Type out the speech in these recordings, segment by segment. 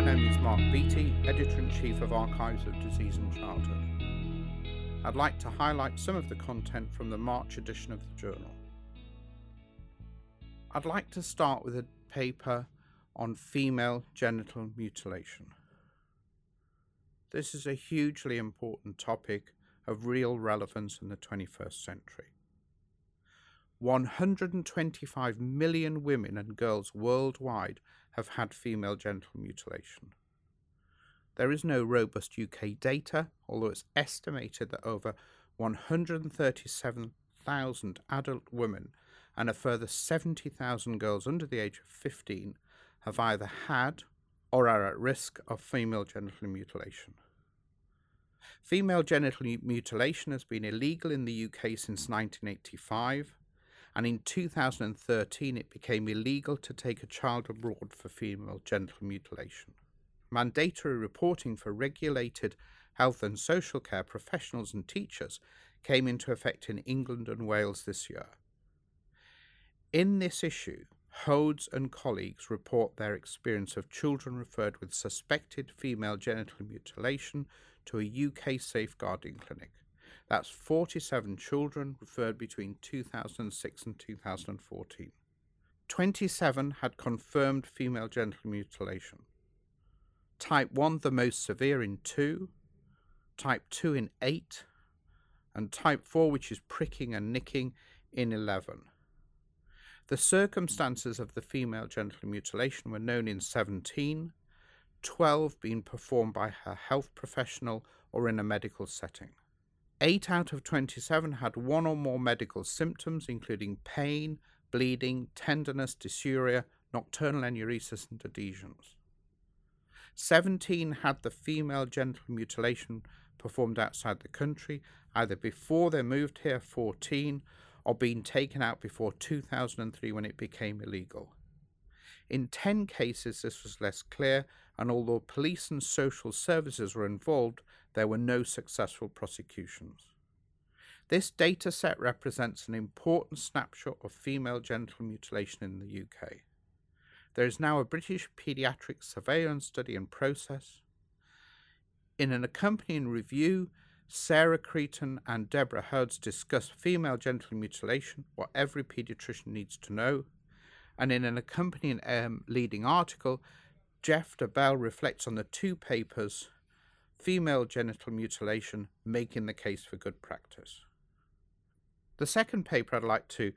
My name is Mark Beattie, Editor in Chief of Archives of Disease in Childhood. I'd like to highlight some of the content from the March edition of the journal. I'd like to start with a paper on female genital mutilation. This is a hugely important topic of real relevance in the 21st century. 125 million women and girls worldwide have had female genital mutilation. There is no robust UK data, although it's estimated that over 137,000 adult women and a further 70,000 girls under the age of 15 have either had or are at risk of female genital mutilation. Female genital mutilation has been illegal in the UK since 1985, and in 2013 it became illegal to take a child abroad for female genital mutilation. Mandatory reporting for regulated health and social care professionals and teachers came into effect in England and Wales this year. In this issue, Hodes and colleagues report their experience of children referred with suspected female genital mutilation to a UK safeguarding clinic. That's 47 children referred between 2006 and 2014. 27 had confirmed female genital mutilation. Type 1 the most severe in 2, type 2 in 8, and type 4 which is pricking and nicking in 11. The circumstances of the female genital mutilation were known in 17, 12 being performed by her health professional or in a medical setting. 8 out of 27 had one or more medical symptoms, including pain, bleeding, tenderness, dysuria, nocturnal enuresis, and adhesions. 17 had the female genital mutilation performed outside the country, either before they moved here, 14, or being taken out before 2003 when it became illegal. In 10 cases, this was less clear, and although police and social services were involved, there were no successful prosecutions. This data set represents an important snapshot of female genital mutilation in the UK. There is now a British paediatric surveillance study in process. In an accompanying review, Sarah Creighton and Deborah Hodes discuss female genital mutilation, what every paediatrician needs to know. And in an accompanying um, leading article, Geoff Debelle reflects on the two papers female genital mutilation making the case for good practice. The second paper I'd like to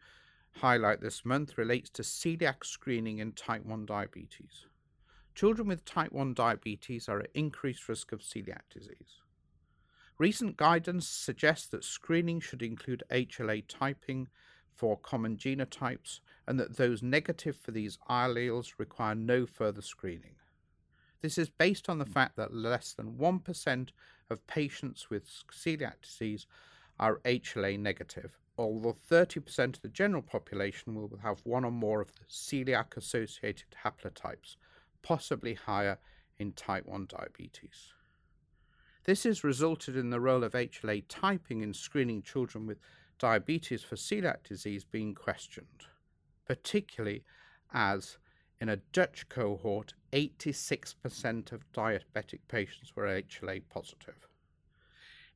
highlight this month relates to celiac screening in type 1 diabetes. Children with type 1 diabetes are at increased risk of celiac disease. Recent guidance suggests that screening should include HLA typing for common genotypes and that those negative for these alleles require no further screening. This is based on the hmm. fact that less than 1% of patients with celiac disease are HLA negative, although 30% of the general population will have one or more of the celiac associated haplotypes, possibly higher in type 1 diabetes. This has resulted in the role of HLA typing in screening children with diabetes for celiac disease being questioned, particularly as in a Dutch cohort, 86% of diabetic patients were HLA positive.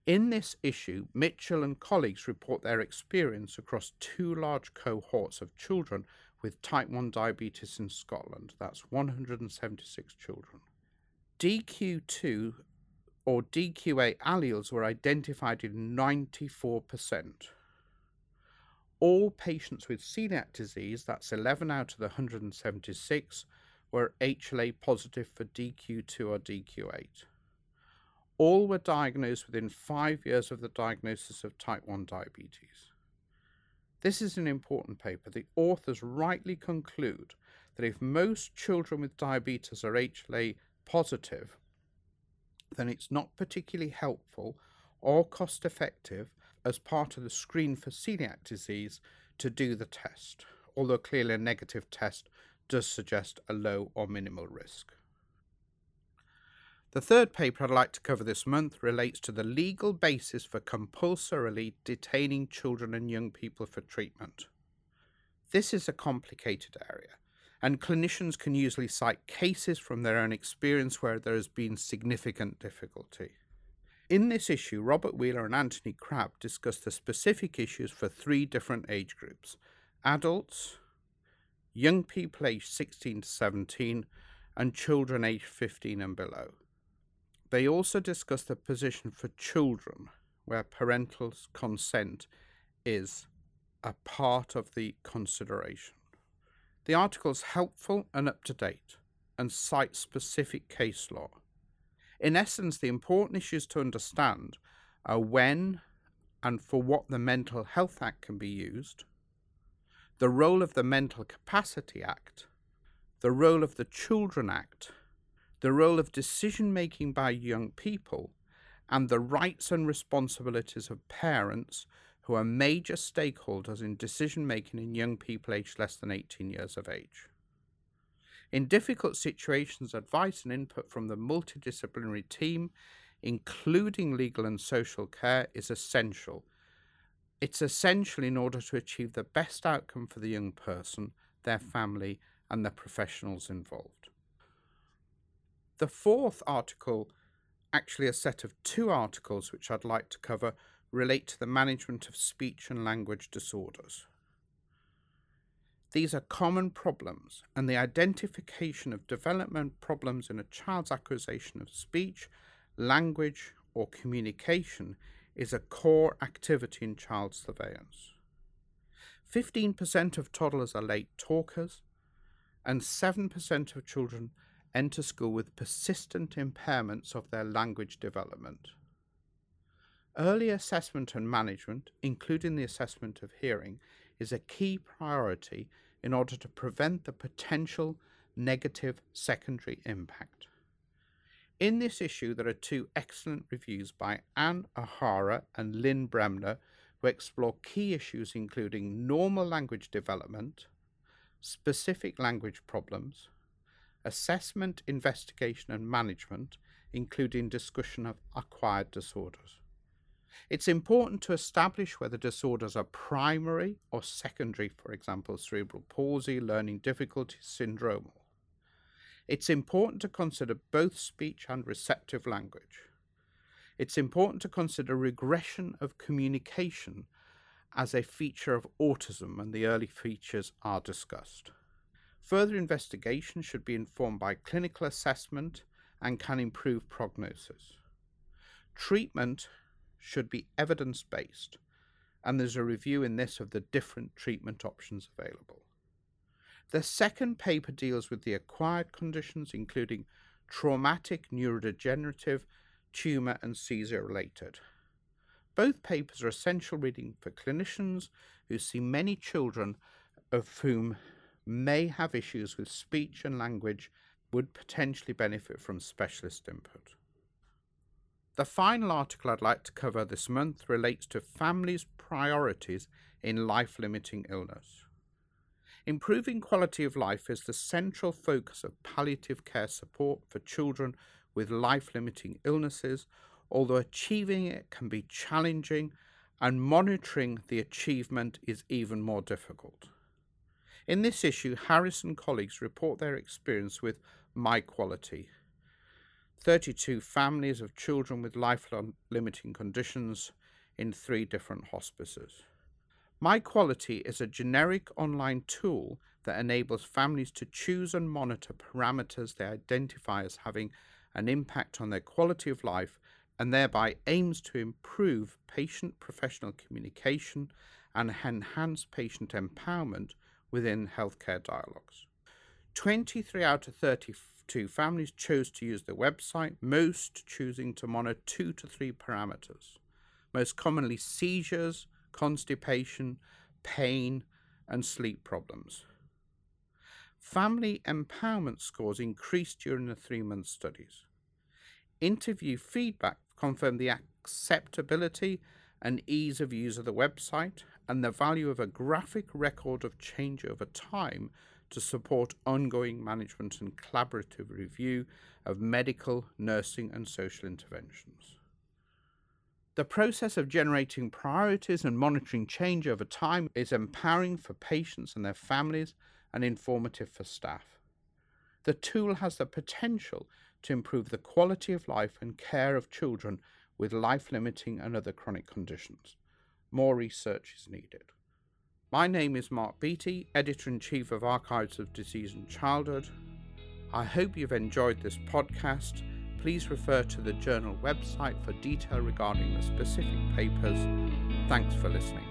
In this issue, Mitchell and colleagues report their experience across two large cohorts of children with type 1 diabetes in Scotland. That's 176 children. DQ2 or DQ8 alleles were identified in 94% all patients with celiac disease, that's 11 out of the 176, were HLA positive for DQ2 or DQ8. All were diagnosed within five years of the diagnosis of type 1 diabetes. This is an important paper. The authors rightly conclude that if most children with diabetes are HLA positive, then it's not particularly helpful or cost effective as part of the screen for celiac disease to do the test, although clearly a negative test does suggest a low or minimal risk. The third paper I'd like to cover this month relates to the legal basis for compulsorily detaining children and young people for treatment. This is a complicated area, and clinicians can usually cite cases from their own experience where there has been significant difficulty. In this issue, Robert Wheeler and Anthony Crabb discuss the specific issues for three different age groups adults, young people aged 16 to 17, and children aged 15 and below. They also discuss the position for children, where parental consent is a part of the consideration. The article is helpful and up to date and cites specific case law. In essence, the important issues to understand are when and for what the Mental Health Act can be used, the role of the Mental Capacity Act, the role of the Children Act, the role of decision making by young people, and the rights and responsibilities of parents who are major stakeholders in decision making in young people aged less than 18 years of age. In difficult situations, advice and input from the multidisciplinary team, including legal and social care, is essential. It's essential in order to achieve the best outcome for the young person, their family, and the professionals involved. The fourth article, actually a set of two articles which I'd like to cover, relate to the management of speech and language disorders. These are common problems, and the identification of development problems in a child's acquisition of speech, language, or communication is a core activity in child surveillance. 15% of toddlers are late talkers, and 7% of children enter school with persistent impairments of their language development. Early assessment and management, including the assessment of hearing, is a key priority in order to prevent the potential negative secondary impact. In this issue, there are two excellent reviews by Anne O'Hare and Lynn Bremner who explore key issues including normal language development, specific language problems, assessment, investigation, and management, including discussion of acquired disorders. It's important to establish whether disorders are primary or secondary, for example, cerebral palsy, learning difficulties, syndrome. It's important to consider both speech and receptive language. It's important to consider regression of communication as a feature of autism, and the early features are discussed. Further investigation should be informed by clinical assessment and can improve prognosis. Treatment should be evidence based, and there's a review in this of the different treatment options available. The second paper deals with the acquired conditions, including traumatic neurodegenerative, tumour, and seizure related. Both papers are essential reading for clinicians who see many children of whom may have issues with speech and language would potentially benefit from specialist input. The final article I'd like to cover this month relates to families' priorities in life limiting illness. Improving quality of life is the central focus of palliative care support for children with life limiting illnesses, although achieving it can be challenging and monitoring the achievement is even more difficult. In this issue, Harris and colleagues report their experience with My Quality, 32 families of children with life limiting conditions in three different hospices. My Quality is a generic online tool that enables families to choose and monitor parameters they identify as having an impact on their quality of life and thereby aims to improve patient professional communication and enhance patient empowerment within healthcare dialogues. 23 out of 30 two families chose to use the website, most choosing to monitor two to three parameters, most commonly seizures, constipation, pain, and sleep problems. Family empowerment scores increased during the three month studies. Interview feedback confirmed the acceptability and ease of use of the website and the value of a graphic record of change over time to support ongoing management and collaborative review of medical, nursing, and social interventions. The process of generating priorities and monitoring change over time is empowering for patients and their families and informative for staff. The tool has the potential to improve the quality of life and care of children with life limiting and other chronic conditions. More research is needed. My name is Mark Beattie, Editor in Chief of Archives of Disease in Childhood. I hope you've enjoyed this podcast. Please refer to the journal website for detail regarding the specific papers. Thanks for listening.